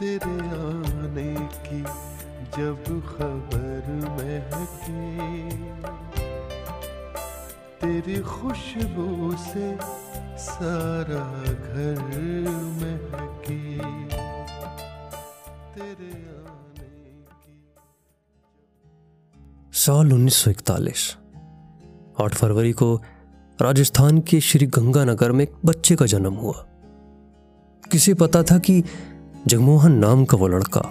तेरे आने की जब खबर महके। तेरी खुशबू से सारा घर महके। तेरे आने की साल 1941 आठ फरवरी को राजस्थान के श्री गंगानगर में एक बच्चे का जन्म हुआ। किसे पता था कि जगमोहन नाम का वो लड़का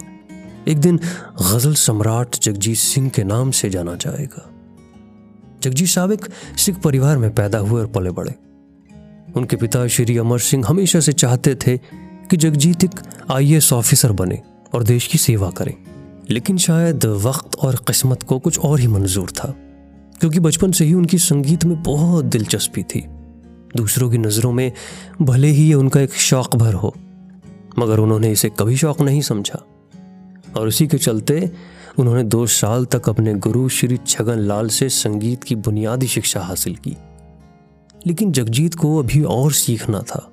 एक दिन गज़ल सम्राट जगजीत सिंह के नाम से जाना जाएगा। जगजीत साहब एक सिख परिवार में पैदा हुए और पले बड़े उनके पिता श्री अमर सिंह हमेशा से चाहते थे कि जगजीत एक आईएएस ऑफिसर बने और देश की सेवा करें। लेकिन शायद वक्त और किस्मत को कुछ और ही मंजूर था, क्योंकि बचपन से ही उनकी संगीत में बहुत दिलचस्पी थी। दूसरों की नज़रों में भले ही ये उनका एक शौक भर हो मगर उन्होंने इसे कभी शौक नहीं समझा। और उसी के चलते उन्होंने दो साल तक अपने गुरु श्री छगन लाल से संगीत की बुनियादी शिक्षा हासिल की। लेकिन जगजीत को अभी और सीखना था।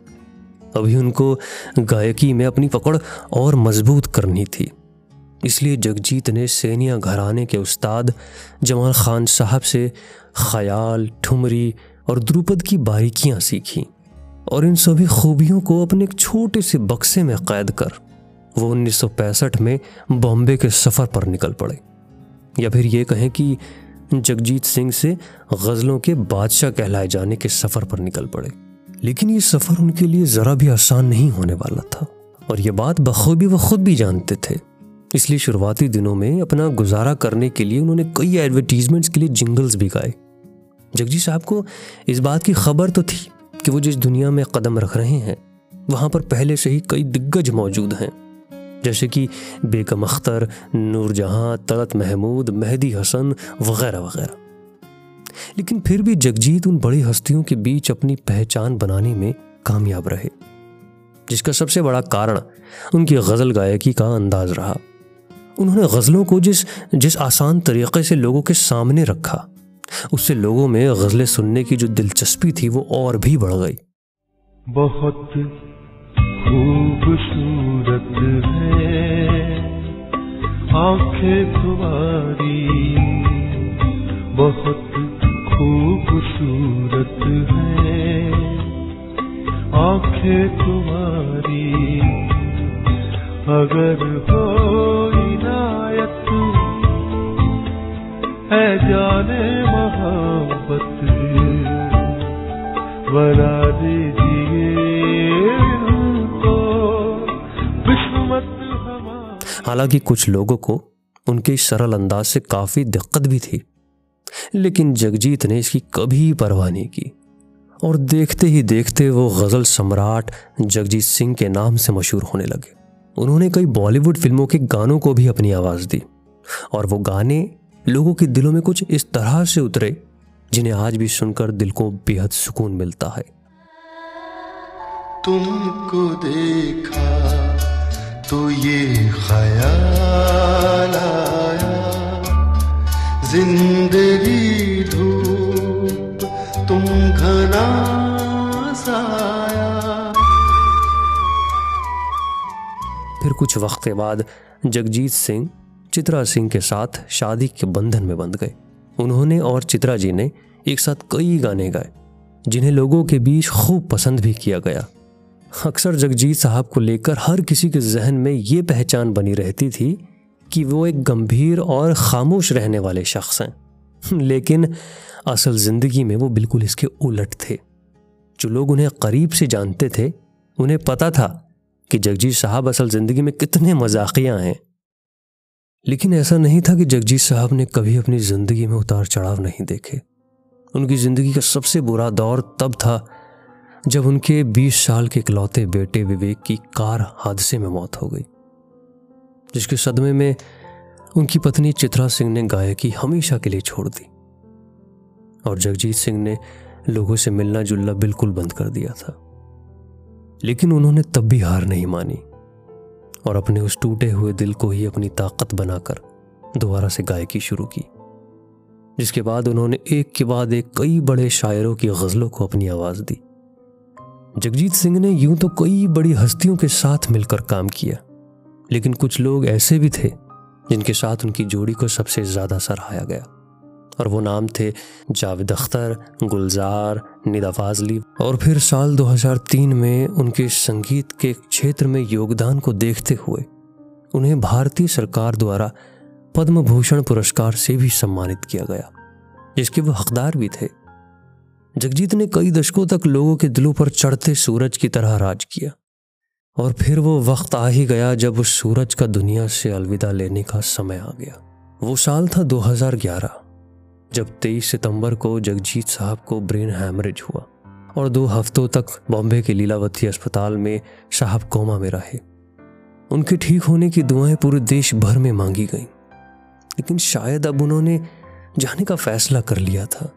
अभी उनको गायकी में अपनी पकड़ और मज़बूत करनी थी। इसलिए जगजीत ने सैनिया घराने के उस्ताद जमाल खान साहब से ख्याल, ठुमरी और द्रुपद की बारीकियाँ सीखी। और इन सभी खूबियों को अपने एक छोटे से बक्से में कैद कर वो 1965 में बॉम्बे के सफ़र पर निकल पड़े। या फिर ये कहें कि जगजीत सिंह से गज़लों के बादशाह कहलाए जाने के सफ़र पर निकल पड़े। लेकिन ये सफ़र उनके लिए ज़रा भी आसान नहीं होने वाला था। और ये बात बखूबी वो खुद भी जानते थे। इसलिए शुरुआती दिनों में अपना गुजारा करने के लिए उन्होंने कई एडवर्टीजमेंट्स के लिए जिंगल्स भी गाए। जगजीत साहब को इस बात की खबर तो थी कि वो जिस दुनिया में कदम रख रहे हैं, वहाँ पर पहले से ही कई दिग्गज मौजूद हैं। जैसे कि बेगम अख्तर, नूरजहां, तलत महमूद, मेहदी हसन वगैरह वगैरह। लेकिन फिर भी जगजीत उन बड़ी हस्तियों के बीच अपनी पहचान बनाने में कामयाब रहे, जिसका सबसे बड़ा कारण उनकी गज़ल गायकी का अंदाज रहा। उन्होंने गज़लों को जिस जिस आसान तरीके से लोगों के सामने रखा उससे लोगों में गज़लें सुनने की जो दिलचस्पी थी वो और भी बढ़ गई। बहुत खूबसूरत है। तुम्हारी बहुत खूबसूरत है। आँखें तुम्हारी अगर हो इनायत है जाने मोहब्बत बना दीजिए हालाँकि कुछ लोगों को उनके सरल अंदाज से काफ़ी दिक्कत भी थी, लेकिन जगजीत ने इसकी कभी परवाह नहीं की। और देखते ही देखते वो गज़ल सम्राट जगजीत सिंह के नाम से मशहूर होने लगे। उन्होंने कई बॉलीवुड फ़िल्मों के गानों को भी अपनी आवाज़ दी, और वो गाने लोगों के दिलों में कुछ इस तरह से उतरे जिन्हें आज भी सुनकर दिल को बेहद सुकून मिलता है। तुमको देखा तो ये ख्याल आया। ज़िंदगी धूप तुम घना साया। फिर कुछ वक्त के बाद जगजीत सिंह चित्रा सिंह के साथ शादी के बंधन में बंध गए। उन्होंने और चित्रा जी ने एक साथ कई गाने गाए, जिन्हें लोगों के बीच खूब पसंद भी किया गया। अक्सर जगजीत साहब को लेकर हर किसी के जहन में ये पहचान बनी रहती थी कि वो एक गंभीर और खामोश रहने वाले शख्स हैं। लेकिन असल ज़िंदगी में वो बिल्कुल इसके उलट थे। जो लोग उन्हें करीब से जानते थे, उन्हें पता था कि जगजीत साहब असल ज़िंदगी में कितने मजाकिया हैं। लेकिन ऐसा नहीं था कि जगजीत साहब ने कभी अपनी ज़िंदगी में उतार चढ़ाव नहीं देखे। उनकी ज़िंदगी का सबसे बुरा दौर तब था जब उनके 20 साल के इकलौते बेटे विवेक की कार हादसे में मौत हो गई, जिसके सदमे में उनकी पत्नी चित्रा सिंह ने गायकी हमेशा के लिए छोड़ दी और जगजीत सिंह ने लोगों से मिलना जुलना बिल्कुल बंद कर दिया था। लेकिन उन्होंने तब भी हार नहीं मानी। और अपने उस टूटे हुए दिल को ही अपनी ताकत बनाकर दोबारा से गायकी शुरू की, जिसके बाद उन्होंने एक के बाद एक कई बड़े शायरों की गज़लों को अपनी आवाज़ दी। जगजीत सिंह ने यूँ तो कई बड़ी हस्तियों के साथ मिलकर काम किया, लेकिन कुछ लोग ऐसे भी थे जिनके साथ उनकी जोड़ी को सबसे ज़्यादा सराहाया गया। और वो नाम थे जावेद अख्तर, गुलजार, निदा फाजली। और फिर साल 2003 में उनके संगीत के क्षेत्र में योगदान को देखते हुए उन्हें भारतीय सरकार द्वारा पद्म भूषण पुरस्कार से भी सम्मानित किया गया, जिसके वो हकदार भी थे। जगजीत ने कई दशकों तक लोगों के दिलों पर चढ़ते सूरज की तरह राज किया, और फिर वो वक्त आ ही गया जब उस सूरज का दुनिया से अलविदा लेने का समय आ गया। वो साल था 2011 जब 23 सितंबर को जगजीत साहब को ब्रेन हैमरेज हुआ और दो हफ्तों तक बॉम्बे के लीलावती अस्पताल में साहब कोमा में रहे। उनके ठीक होने की दुआएँ पूरे देश भर में मांगी गईं। लेकिन शायद अब उन्होंने जाने का फैसला कर लिया था।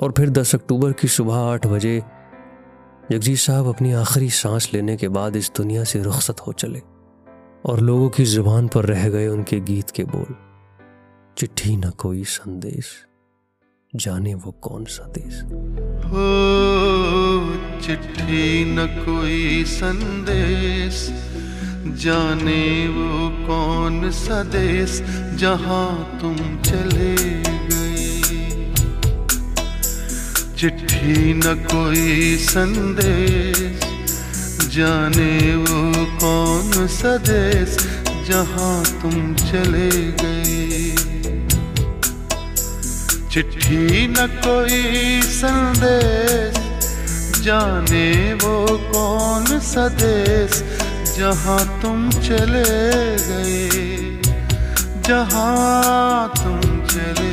और फिर 10 अक्टूबर की सुबह आठ बजे जगजीत साहब अपनी आखिरी सांस लेने के बाद इस दुनिया से रुखसत हो चले और लोगों की ज़ुबान पर रह गए उनके गीत के बोल। चिट्ठी न कोई संदेश। जाने वो कौन सा देश? हो, चिट्ठी न कोई संदेश। जाने वो कौन सा देश जहाँ तुम चले गए। चिट्ठी न कोई संदेश। जाने वो कौन सा देश जहाँ तुम चले गए। चिट्ठी न कोई संदेश। जाने वो कौन सा देश, जहाँ तुम चले गए। जहाँ तुम चले